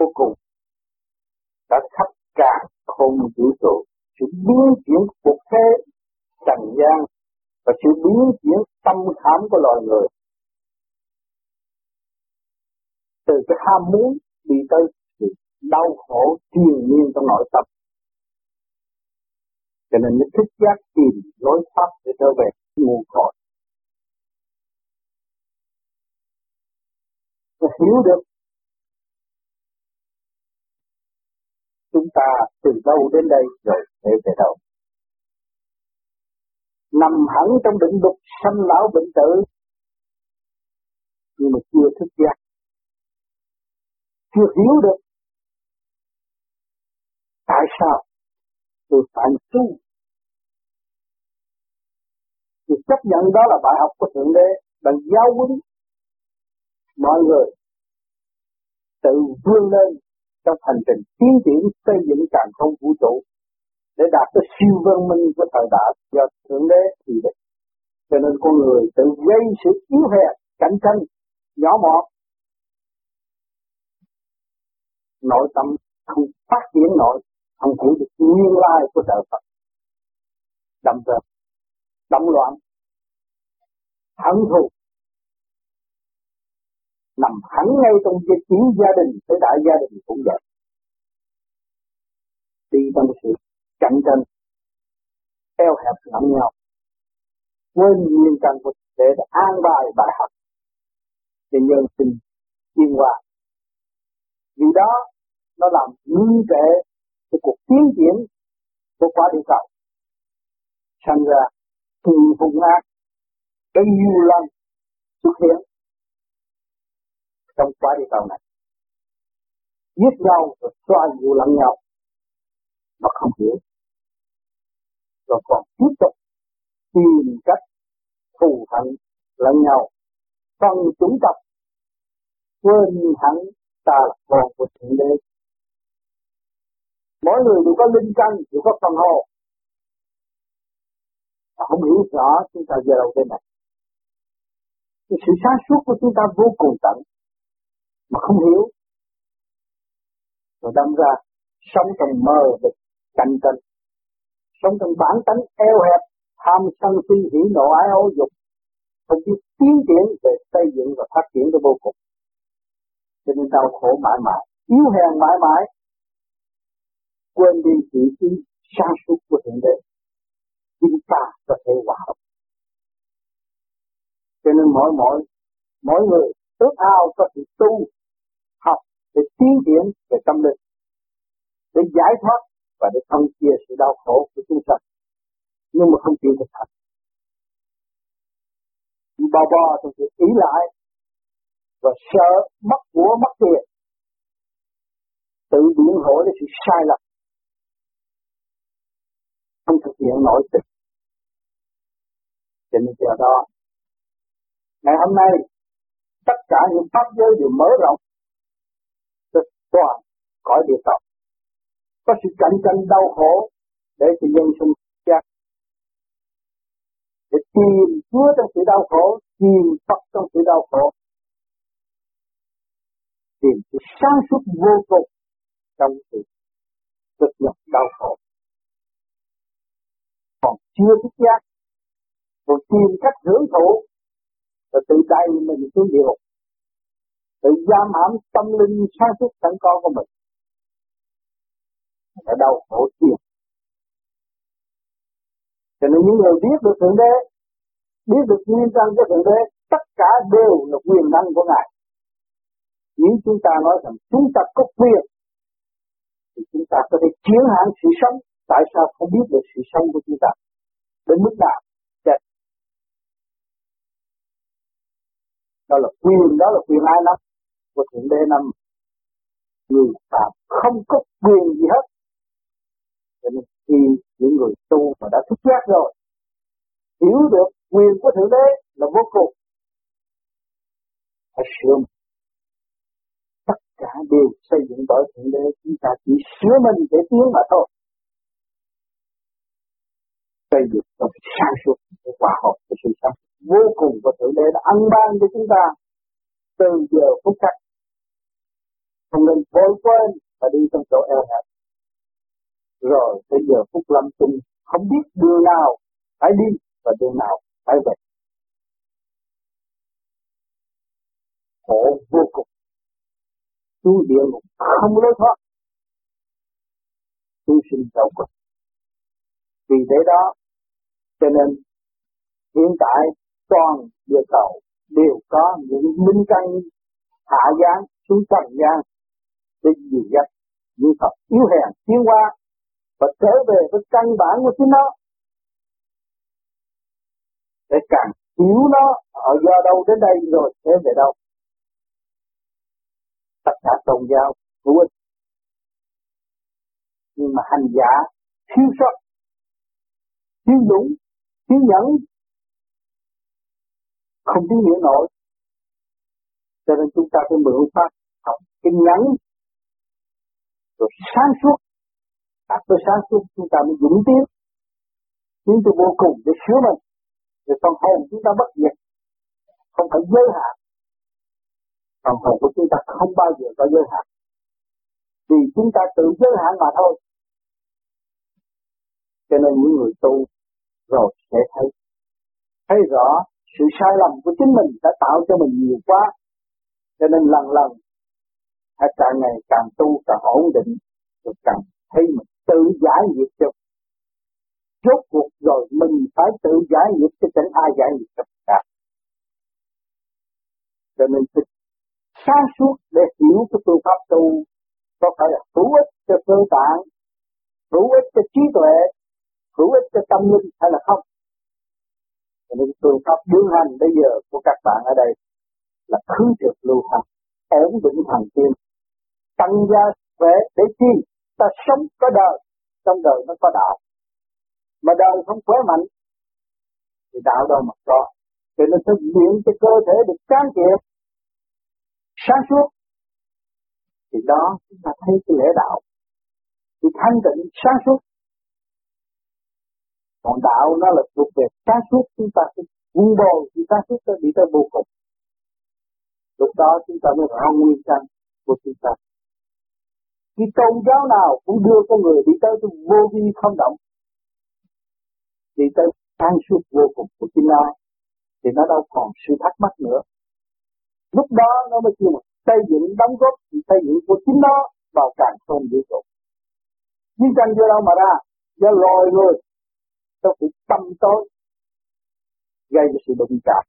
vô cùng, đã khắp cả không vũ trụ. Sự biến chuyển cuộc thế, trần gian và sự biến chuyển tâm khảm của loài người. Từ cái ham muốn đi tới sự đau khổ triền miên trong nội tâm. Cho nên mới thích giác tìm lối thoát để trở về nguồn cội. Hiểu được chúng ta từ đâu đến đây rồi để về đâu. Nằm hẳn trong định đục sanh lão bệnh tử, nhưng mà chưa thức giác, chưa hiểu được tại sao tôi phải tu. Thì chấp nhận đó là bài học của thượng đế bằng giáo huấn mọi người tự vươn lên trong hành trình tiến triển xây dựng càng không vũ trụ. Để đạt tới siêu văn minh của thời đại do thượng đế thì định cho nên con người tự gây sự yếu hèn, cạnh tranh, nhỏ mọn nội tâm không phát triển nội không hiểu được nguyên lai của trời Phật. Đâm ra động loạn hận thù nằm hẳn ngay trong cái chỉ gia đình tới đại gia đình cũng vậy đi trong sự cạnh tranh, eo hẹp lẫn nhau, quên nguyên căn của để an bài bài học để nhân sinh thiên hòa. vì đó, nó làm ngưng trệ cái cuộc tiến triển của quả địa cầu thành ra từ vùng ác cái nhiều lần xuất hiện trong quá địa cầu này. Giết nhau và xoa dịu lẫn nhau, mà không hiểu. Rồi còn tiếp tục tìm cách thù hận lẫn nhau. Phân chúng tộc quên hẳn ta là con của thượng đế. Mỗi người đều có linh căn, đều có phần hồn. Mà không hiểu rõ chúng ta giờ đâu đây này. Thì sự sáng suốt của chúng ta vô cùng tận mà không hiểu. Rồi đâm ra, sống trong mơ địch cạnh tranh sống trong bản tánh eo hẹp, tham sân si, hỉ nộ, ái ố, dục. Không biết tiến triển về xây dựng và phát triển cái vô cùng. Cho nên đau khổ mãi mãi, yếu hèn mãi mãi. Quên đi vị trí sáng suốt của thượng đế. Chúng ta có thể hòa hợp. Cho nên mỗi mỗi mỗi người ước ao có sự tu để tiến triển về tâm linh để giải thoát và để thông chia sự đau khổ của chúng sanh, nhưng mà không chịu thực hành. Bò bò thì việc ý lại và sợ mất của mất tiền. Tự biện hộ để sự sai lầm. Không thực hiện nội tình. Cho nên giờ đó ngày hôm nay tất cả những pháp giới đều mở rộng toàn cõi địa cầu có sự cạnh tranh đau khổ để cho nhân sinh giác để tìm Chúa trong sự đau khổ tìm Phật trong sự đau khổ. Tìm sự sáng suốt vô cùng trong sự cực nhọc đau khổ. Còn chưa thức giác, còn tìm cách hưởng thụ, rồi tự tay mình xuống địa ngục tự giam hãm tâm linh sáng suốt sẵn con của mình. Ở đâu khổ tiền cho nên những người biết được thượng đế, biết được nguyên căn của thượng đế, tất cả đều là quyền năng của ngài. Nếu chúng ta nói rằng chúng ta có quyền, thì chúng ta có thể chiến hạn sự sống. Tại sao không biết được sự sống của chúng ta? Đến mức nào? Chết. Đó là quyền, đó là quyền ai lắm của thượng đế năm người phạm không có quyền gì hết. Cho nên khi những người tu mà đã thức giác rồi, hiểu được quyền của thượng đế là vô cùng. Phải sửa tất cả đều xây dựng bởi thượng đế. Chúng ta chỉ sửa mình để tiến mà thôi. Xây dựng trong sáng suốt để hòa hợp của sự sống. Vô cùng của thượng đế đã ăn ban cho chúng ta từ giờ phút khắc không nên vội quên và đi trong chỗ eo hẹp. Rồi, bây giờ phút lâm chung không biết đường nào phải đi và đường nào phải về. Khổ vô cùng. Tu địa ngục không lối thoát. Tu sinh đau cực vì thế đó, cho nên hiện tại toàn địa cầu đều có những minh căn, hạ giáng xuống trần gian để dìu dắt những Phật yếu hèn, tiến qua và trở về với căn bản của chính nó. Để càng hiểu nó ở do đâu đến đây rồi sẽ về đâu? Tất cả tôn giáo hữu ích nhưng mà hành giả thiếu sót, thiếu dũng thiếu nhẫn không biết hiểu nổi. Cho nên chúng ta phải mượn pháp học kinh nhẫn rồi sáng suốt. Các tôi sáng suốt chúng ta mới dũng tiến. Tiến tới vô cùng để sửa mình. Để phần hồn chúng ta bất diệt. Không phải giới hạn. Phần hồn của chúng ta không bao giờ có giới hạn. Vì chúng ta tự giới hạn mà thôi. Cho nên những người tu rồi sẽ thấy. Thấy rõ sự sai lầm của chính mình đã tạo cho mình nhiều quá, cho nên lần lần hãy càng ngày càng tu càng ổn định, rồi càng thấy mình tự giải nghiệp cho rốt cuộc rồi mình phải tự giải nghiệp chứ chẳng ai giải nghiệp cho cả. Cho nên phải sáng suốt để hiểu cái phương pháp tu có phải là hữu ích cho cơ tạng hữu ích cho trí tuệ, hữu ích cho tâm linh hay là không cho nên phương pháp đương hành bây giờ của các bạn ở đây là khứ trực lưu hành ổn định thần kinh, tăng gia khỏe để chi? Ta sống có đời trong đời nó có đạo. Mà đời không khỏe mạnh thì đạo đâu mà có. Cho nên thực hiện cho cơ thể được can thiệp sáng suốt thì đó chúng ta thấy cái lễ đạo. Thì thanh tịnh sáng suốt còn đạo nó là thuộc về sáng suốt chúng ta phải vun bồi thì sáng suốt sẽ bị ta vô cùng lúc đó chúng ta mới rõ nguyên căn của chúng ta. Thì tôn giáo nào cũng đưa con người đi tới vô vi không động. Đi tới sáng suốt vô cùng của chính ai thì nó đâu còn sự thắc mắc nữa. Lúc đó nó mới kêu một xây dựng đóng góp, thì xây dựng của chính nó vào càng không vũ trụ chiến tranh do đâu mà ra do loài người trong sự tâm tối, gây ra sự đụng chạm.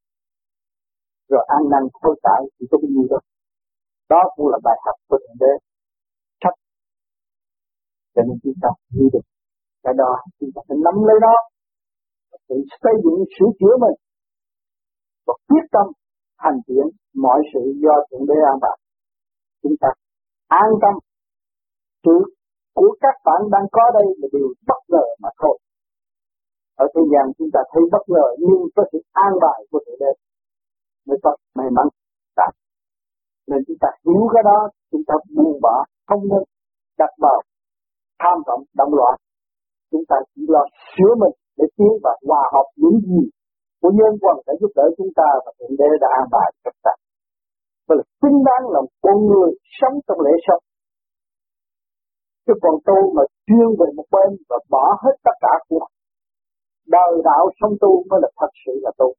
Rồi ăn năn khôi cải thì có bao nhiêu đâu đó cũng là bài học của thượng đế. Thấp cho nên chúng ta như được cái đó. Chúng ta phải nắm lấy đó. Để xây dựng sửa chữa mình. Và quyết tâm hành triển mọi sự do thượng đế an bài. Chúng ta an tâm. Sự của các bạn đang có đây là điều bất ngờ mà thôi ở thế gian chúng ta thấy bất ngờ, nhưng có sự an bài của thượng đế. Mới có may mắn. Đạt nên chúng ta hiểu cái đó, chúng ta buông bỏ, không nên đặt vào tham vọng, động loạn. Chúng ta chỉ lo sửa mình để tiến và hòa hợp những gì của nhân quần đã giúp đỡ chúng ta và thượng đế đã an bài cho ta. Và là xứng đáng là con người sống trong lễ sống. Chứ còn tôi mà chuyên về một bên và bỏ hết tất cả của đời đạo sống tu mới là thật sự là tu.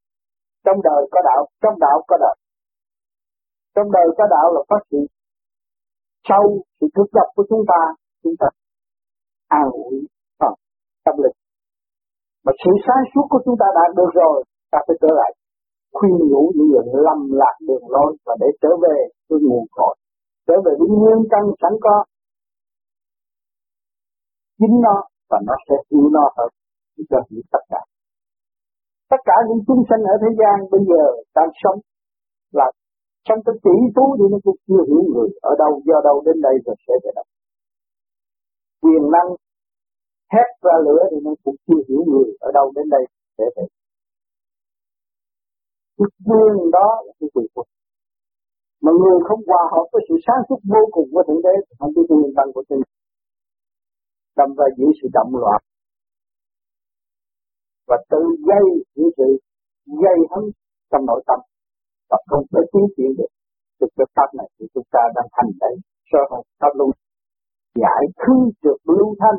Trong đời có đạo, trong đạo có đời. Trong đời có đạo là phát triển sau sự thức giấc của chúng ta chúng ta an ủi phần tâm linh. Mà sự sáng suốt của chúng ta đã được rồi, ta phải trở lại, khuyên nhủ những người lầm lạc đường lối và để trở về với nguồn cội, trở về với nguyên căn sẵn có. Chính nó và nó sẽ yêu nó hơn cho hiểu tất cả. Tất cả những chúng sanh ở thế gian bây giờ đang sống là trong cái tỷ phú thì nó cũng chưa hiểu người. Ở đâu, do đâu, đến đây rồi sẽ về đâu. Quyền năng hét ra lửa thì nó cũng chưa hiểu người. Ở đâu, đến đây sẽ về. Cái quyền đó là cái quyền của mà người không hòa hợp với sự sáng suốt vô cùng của thượng đế thì không có quyền năng của chính đâm ra giữ sự động loạn và tự gây những sự gây hấn trong nội tâm. Và không thể tiến triển được. Từ cái pháp này thì chúng ta đang thành đấy sơ hồn pháp luân giải khứ trượt lưu thanh.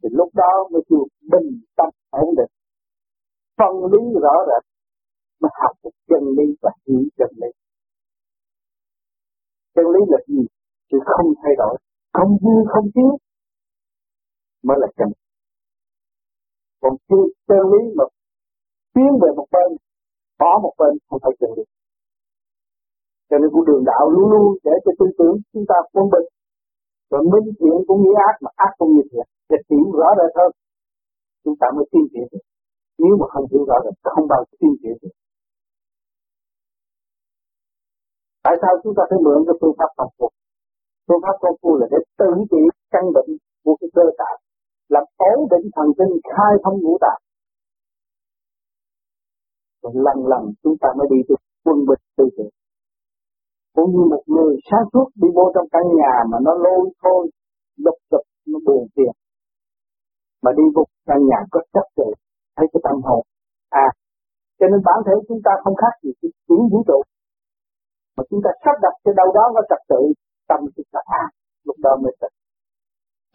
Thì lúc đó mới chịu bình tâm ổn định. Phân lý rõ rệt. Mới học được chân lý và hiểu chân lý. Chân lý là gì? Sự không thay đổi. Không dư, không thiếu. Mới là chân còn chưa chân lý mà tiến về một bên, bỏ một bên, không phải chân lý cho nên của đường đạo luôn luôn để cho tư tưởng chúng ta phân biệt rồi minh thiện cũng như ác mà ác cũng như thiện. Để hiểu rõ rệt hơn, chúng ta mới tin thiện nếu mà không hiểu rõ rệt, không bao giờ tin thiện được. Tại sao chúng ta phải mượn cái phương pháp phòng phu? Phương pháp công phu là để tự trị căn bệnh của cái cơ tạng làm ổn định thần kinh khai thông ngũ tạng. Rồi lần lần chúng ta mới đi được quân bình tư tưởng. Cũng như một người sáng suốt đi vô trong căn nhà mà nó lôi thôi, lục đục nó buồn phiền. Mà đi vô căn nhà có chất rồi thấy cái tâm hồn. À cho nên bản thể chúng ta không khác gì cái chuyển vũ trụ. Mà chúng ta sắp đặt cho đâu đó có trật tự, tâm chúng ta an, lúc đó mới tỉnh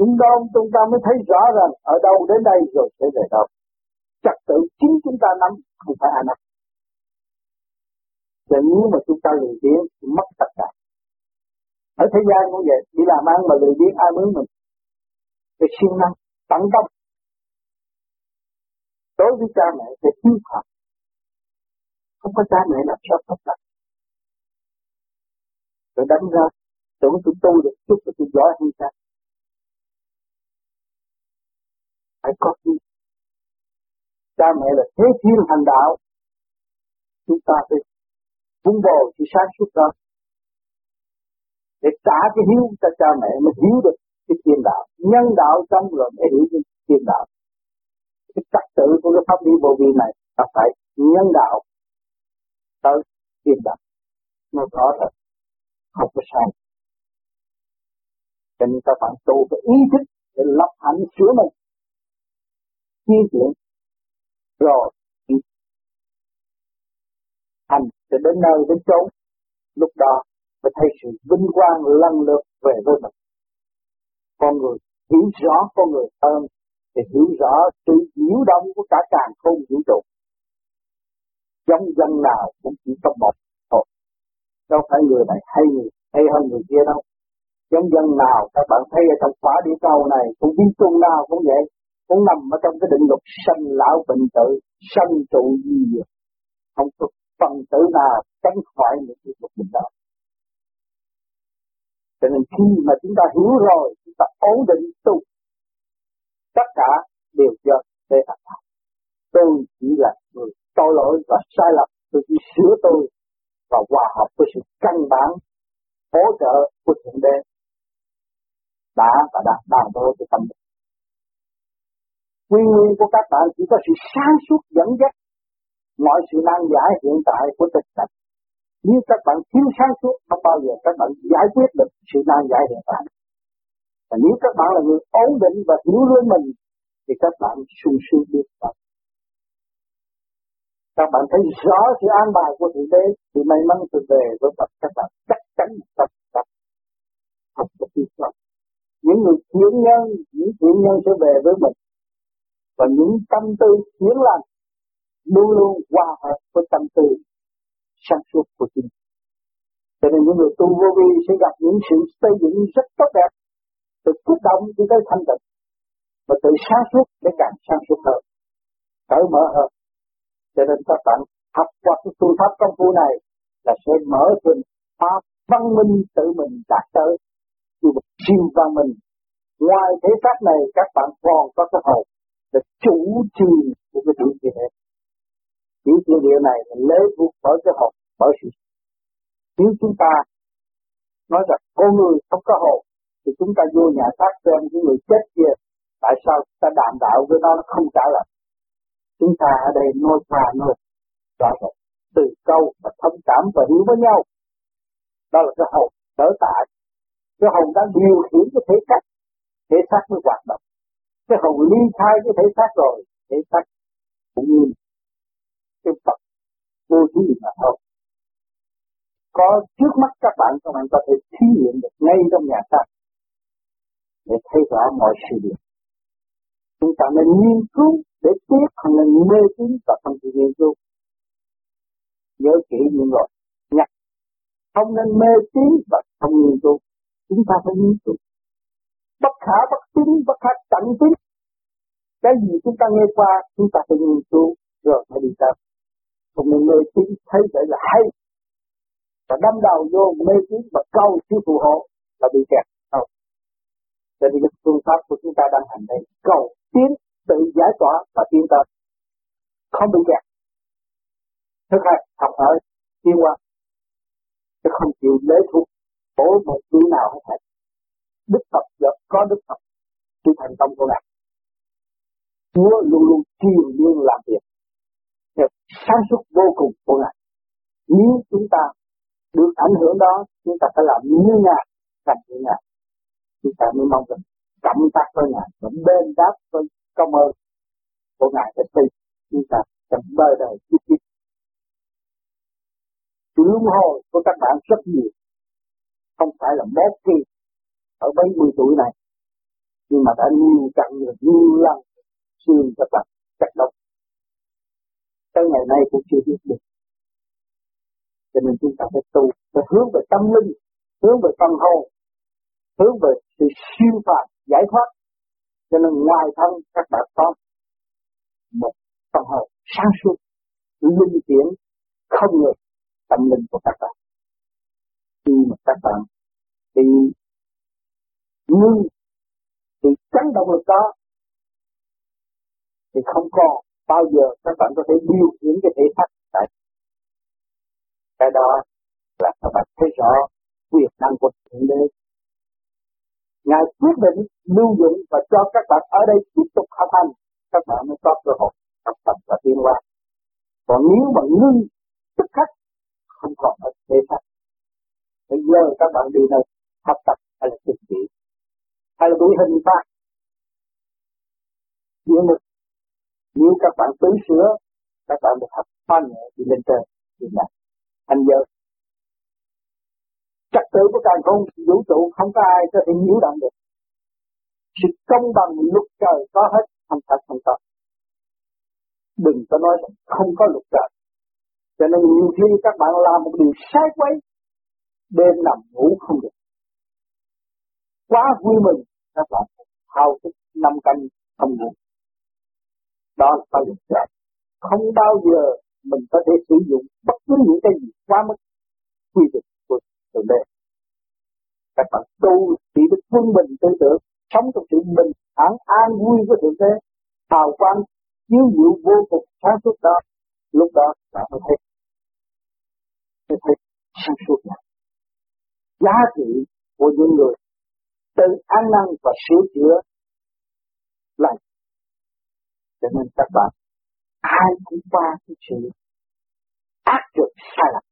chúng ta chúng ta mới thấy rõ rằng ở đâu đến đây rồi sẽ về đâu. Trật tự chính chúng ta nắm không phải ai nắm và nếu mà chúng ta lười biếng mất tất cả. Ở thế gian cũng vậy đi làm ăn mà lười biếng ai mướn mình. Để siêng năng, tận tâm đối với cha mẹ thì thiếu học không có cha mẹ làm sao tất cả rồi đánh ra, tưởng tôi tu được chút tôi giỏi hơn cha. Phải có gì? Cha mẹ là thế thiên hành đạo. Chúng ta phải vun bồi sự sáng suốt đó. Để trả cái hiếu cho cha mẹ mới hiểu được cái tiền đạo. Nhân đạo trong rồi mới hiểu cái tiền đạo. Cái trật tự của cái pháp lý vô vi này là phải nhân đạo tới tiền đạo. Nó rõ rồi không có sai. Cho nên ta phải tu cái ý thức để lập hạnh sửa mình tiến chuyển rồi hành sẽ đến nơi đến chốn. Lúc đó, mới thấy sự vinh quang lần lượt về với mình. Con người hiểu rõ, con người hơn, thì hiểu rõ sự nhiễu động của cả càng không vũ trụ. Giống dân nào cũng chỉ có một thôi. Đâu phải người này hay người, hay hơn người kia đâu. Giống dân nào các bạn thấy ở trong quả địa cầu này cũng vi chung nào cũng vậy cũng nằm ở trong cái định luật sanh lão bệnh tử, sanh trụ di diệt không có phần tử nào tránh khỏi những cái luật định đó. Cho nên khi mà chúng ta hiểu rồi, chúng ta ổn định tu, tất cả đều do để thành thành tôi chỉ là người tội lỗi và sai lầm. Tôi chỉ sửa tôi và hòa hợp với sự căn bản, hỗ trợ của thượng đế. Đã và đã đang đối cái tâm linh nguyên nguyên của các bạn chỉ có sự sáng suốt dẫn dắt mọi sự nan giải hiện tại của thực cảnh. Nếu các bạn thiếu sáng suốt, không bao giờ các bạn giải quyết được sự nan giải hiện tại. Và nếu các bạn là người ổn định và hiểu lương mình, thì các bạn sung sướng biết bao. Các bạn thấy rõ sự an bài của thượng đế, thì may mắn từ về với Phật các bạn chắc chắn tập tập học được tiếc lòng những người thiện nhân, những thiện nhân sẽ về với mình và những tâm tư chuyển lành luôn luôn hòa hợp với tâm tư sáng suốt của chính cho nên những người tu vô vi sẽ gặp những sự xây dựng rất tốt đẹp từ kích động đi tới thanh tịnh và từ sáng suốt để càng sáng suốt hơn. Cởi mở hơn. Cho nên các bạn học qua cái phương pháp công phu này là sẽ mở thêm pháp văn minh tự mình đạt tới. Như một siêu văn minh. Ngoài thế xác này, các bạn còn có cái hồn là chủ trì của cái tiểu thiên địa tiểu thiên địa này là lấy buộc bởi cái hồn bởi sự nếu chúng ta. Nói rằng, con người không có hồn thì chúng ta vô nhà xác xem những người chết kia. Tại sao ta đàm đạo với nó nó không trả lời? Chúng ta ở đây nói qua nói rõ rệt từ câu và thông cảm và hiểu với nhau. Đó là cái hồn sở tại. Cái hồn đã điều khiển cái thể cách thể xác mới hoạt động cái hồn ly khai cái thể xác rồi, thể xác cũng như cái Phật vô thí mà thôi. Có trước mắt các bạn các bạn có thể thí nghiệm được ngay trong nhà ta để thấy rõ mọi sự việc. Chúng ta nên nghiên cứu để tiếp không nên mê tín và không chịu nghiên cứu. Nhớ kỹ những lời nhắc không nên mê tín và không nghiên cứu. Chúng ta phải nghiên cứu bất khả, bất tín, bất khả tận tín. Cái gì chúng ta nghe qua, chúng ta phải nghiên cứu rồi mới đi tới. Còn mình mê tín thấy vậy là hay. Và đâm đầu vô mê tín và câu chứ phù hộ là bị kẹt. Không. Cho nên cái phương pháp của chúng ta đang hành đây, cầu tiến, tự giải tỏa và tiến tới. Không bị kẹt. Thực hành học hỏi, tiến qua chứ không chịu lấy thuộc bổ một chữ nào hết thảy đức Phật được có đức Phật thì thành công của ngài Chúa luôn luôn kiềm liên làm việc. Để sáng suốt vô cùng của ngài nếu chúng ta được ảnh hưởng đó chúng ta phải làm như ngài thành như ngài. Chúng ta mới mong rằng cộng tác với ngài và bên đáp với công ơn của ngài để xây. Chúng ta trong bơ đời chút chút, sự luân hồi của các bạn rất nhiều. Không phải là một kỳ ở mấy mươi tuổi này. Nhưng mà đã nhiều trận nhiều, nhiều lần xương các bạn chặt độc tới ngày nay cũng chưa biết được. Cho nên chúng ta phải tu phải hướng về tâm linh hướng về tâm hồn hướng về sự siêu phàm giải thoát. Cho nên ngoài thân các bạn có một tâm hồn sáng suốt linh chuyển không ngừng tâm linh của các bạn. Khi mà các bạn đi ngưng thì chấn động lực đó thì không còn bao giờ các bạn có thể điều khiển cái thể xác tại cái đó là các bạn thấy rõ quyền năng của thượng đế. Ngài quyết định lưu dụng và cho các bạn ở đây tiếp tục học hành. Các bạn mới có cơ hội học tập và tiến hóa. Còn nếu mà ngưng tức khắc, không còn ở thế xác. Bây giờ các bạn đi nơi học tập hay là thực hiện hay là bị hình ta. Nếu mà nếu các bạn tứ sửa các bạn được học phan nhẹ thì lên trời thì là anh giờ trật tự của càng không, vũ trụ không có ai có thể nhiễu động được. Sự công bằng luật trời có hết, không phải không có. Đừng có nói rằng không có luật trời. Cho nên nhiều khi các bạn làm một điều sai quấy, đêm nằm ngủ không được. Quá vui mừng các bạn thao thức năm canh không ngủ. Đó là phải luật trời không bao giờ mình có thể sử dụng bất cứ những cái gì quá mức quy định của thượng đế. Các bạn tu chỉ được quân bình tư tưởng sống trong sự bình thản an vui với thượng đế, hào quang, chiếu diệu vô cùng sáng suốt đó, lúc đó bạn mới thấy mới thấy sáng suốt này giá trị của những người tự ăn năn và sửa chữa lại cho nên các bạn, ai cũng qua cái sự ác trực sai lầm.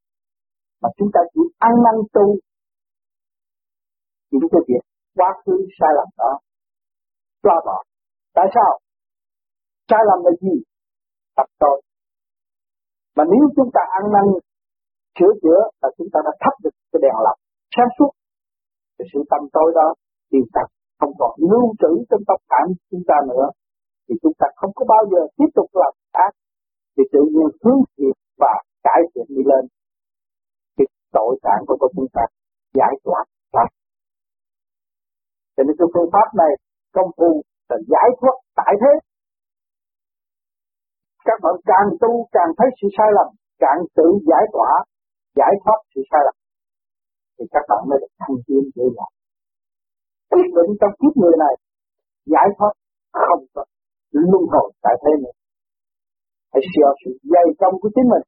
Mà chúng ta chỉ ăn năn tu những cái việc quá khứ sai lầm đó xóa bỏ. Tại sao? Sai lầm là gì? Tập tội. Mà nếu chúng ta ăn năn, sửa chữa là chúng ta đã thắp được cái đèn lọc sáng suốt cái sự tâm tối đó tiền tập không còn lưu trữ trong tâm cảm chúng ta nữa. Thì chúng ta không có bao giờ tiếp tục làm ác. Thì tự nhiên hướng thiện và cải thiện đi lên. Thì tội trạng của chúng ta giải thoát. Ra cho nên cái phương pháp này công phu là giải thoát tại thế. Các bạn càng tu càng thấy sự sai lầm, càng tự giải tỏa, giải thoát sự sai lầm. Thì các bạn mới được thăng tiến dễ dàng quyết định trong kiếp người này, giải thoát không có luân hồi tại thế này. Hãy sửa sự dày công của chính mình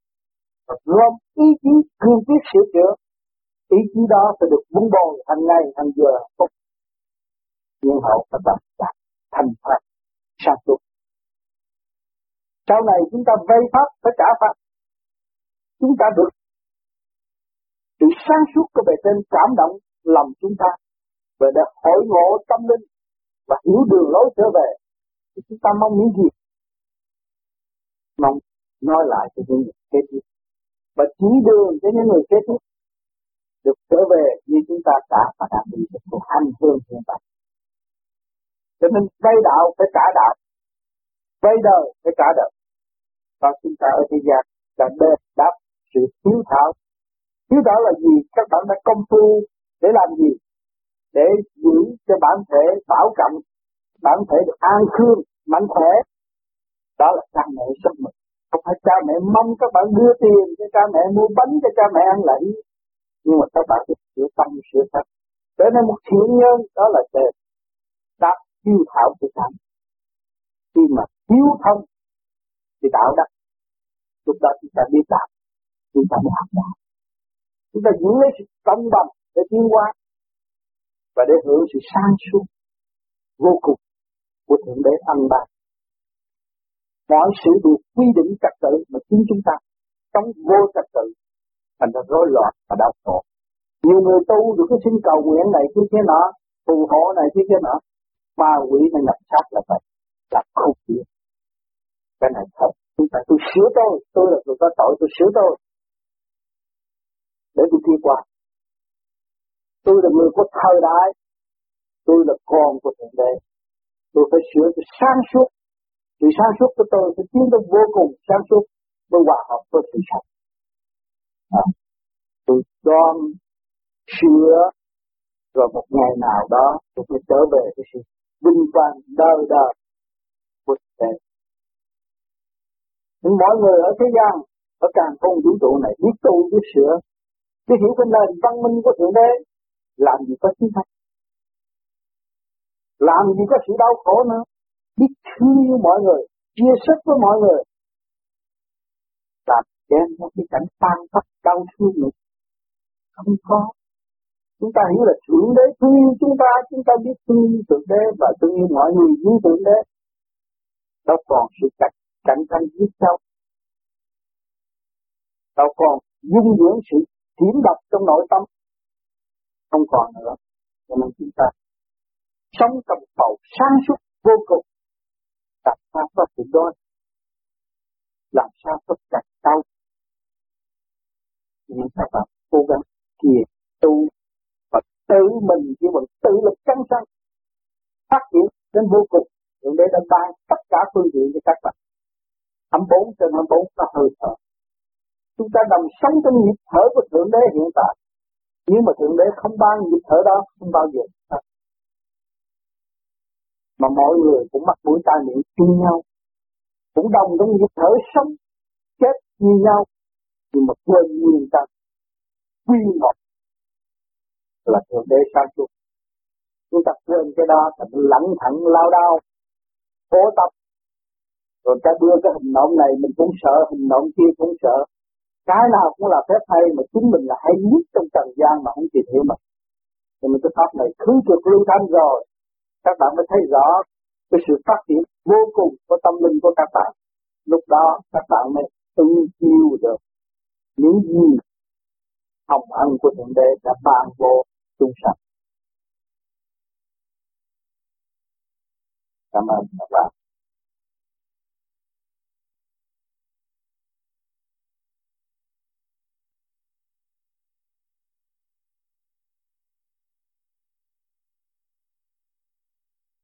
và gom ý chí cương quyết sửa chữa. Ý chí đó sẽ được vun bồi thành ngày thành giờ phút. Nhưng hậu các đạt đạt thành phật sáng suốt sau này chúng ta vây pháp, phải trả pháp. Chúng ta được sự sáng suốt của bề trên cảm động lòng chúng ta về để hội ngộ tâm linh và hiểu đường lối trở về thì chúng ta mong những gì mong nói lại cho những người kế tiếp và chỉ đường cho những người kế tiếp được trở về như chúng ta đã và đã bị được một hành hương hiện tại. Cho nên vay đạo phải trả đạo, vay đời phải trả đời. Và chúng ta ở thế gian là đền đáp sự thiếu thảo. Thiếu thảo là gì? Các bạn đã công phu để làm gì? Để giữ cho bản thể bảo trọng, bản thể được an khương, mạnh khỏe. Đó là cha mẹ sức mình. Không phải cha mẹ mong các bạn đưa tiền cho cha mẹ mua bánh cho cha mẹ ăn lẩy. Nhưng mà các bạn phải sửa tâm, sửa tâm. Trở nên một thiện nhân đó là trời. đáp tiêu thảo của ta. Khi mà thiếu thông thì đạo đắc. Lúc đó chúng ta biết đạo, chúng ta mới học đạo. Chúng ta giữ lấy sự công bằng để tiến qua và để hưởng sự sang suốt vô cùng của Thượng Đế anh ban. Mọi sự được quy định trật tự mà chính chúng ta sống vô trật tự thành ra rối loạn và đau khổ. Nhiều người tu được cái xin cầu nguyện này kia kia nọ, phù hộ này kia kia nọ, ma quỷ nó nhập sát là vậy, là không biết. Cái này thật, chúng ta tôi sửa tôi, tôi là người có tội, tôi sửa tôi. Để tôi đi qua. Tôi là người có thời đại, tôi là con của Thượng Đế. Tôi phải sửa tôi sáng suốt. vì sáng suốt của tôi sẽ tiến tới vô cùng sáng suốt với hòa hợp với sự sạch. À, tôi đoan sửa rồi một ngày nào đó tôi sẽ trở về cái sự vinh quang đời đời của thế nhưng mọi người ở thế gian ở càng không vũ trụ này biết tu biết sửa biết hiểu cái nền văn minh của thượng đế làm gì có chiến thắng làm gì có sự đau khổ nữa? Biết thương yêu mọi người, chia sẻ với mọi người. Làm đem ra cái cảnh tan tóc, đau thương nữa. Không có. Chúng ta hiểu là thượng đế thương yêu chúng ta chúng ta biết thương yêu thượng đế và thương yêu mọi người như thượng đế. Đâu còn sự cạnh cạnh tranh giết nhau đâu còn dung dưỡng sự thiểm độc trong nội tâm không còn nữa. Cho nên chúng ta sống trong bầu sáng suốt vô cùng. Làm sao có sự đôi làm sao có chặt đau nhưng các bạn cố gắng kiềm tu và tự mình chỉ mình tự lực căng sanh, phát triển đến vô cùng. Thượng Đế đã ban tất cả phương diện cho các bạn. 24 trên 24 là hơi thở. Chúng ta đồng sống trong nhịp thở của Thượng Đế hiện tại nhưng mà Thượng Đế không ban nhịp thở đó, không bao giờ. Mà mọi người cũng mắc mũi tai miệng chung nhau, cũng đồng trong nhịp thở sống, chết như nhau, nhưng mà quên nguyên tâm quy một là thượng đế sáng suốt. Chúng ta quên cái đó thành lẳng thẳng, lao đao cố tập rồi ta đưa cái hình nộm này mình cũng sợ, hình nộm kia cũng sợ cái nào cũng là phép hay, mà chúng mình là hay nhất trong trần gian mà không tìm hiểu mà thì mình cái pháp này cứ được lưu thanh rồi, các bạn mới thấy rõ cái sự phát triển vô cùng của tâm linh của các bạn. Lúc đó các bạn mới ứng chiêu được những gì hồng ân của thượng đế đã ban vô chúng sanh. Cảm ơn các bạn.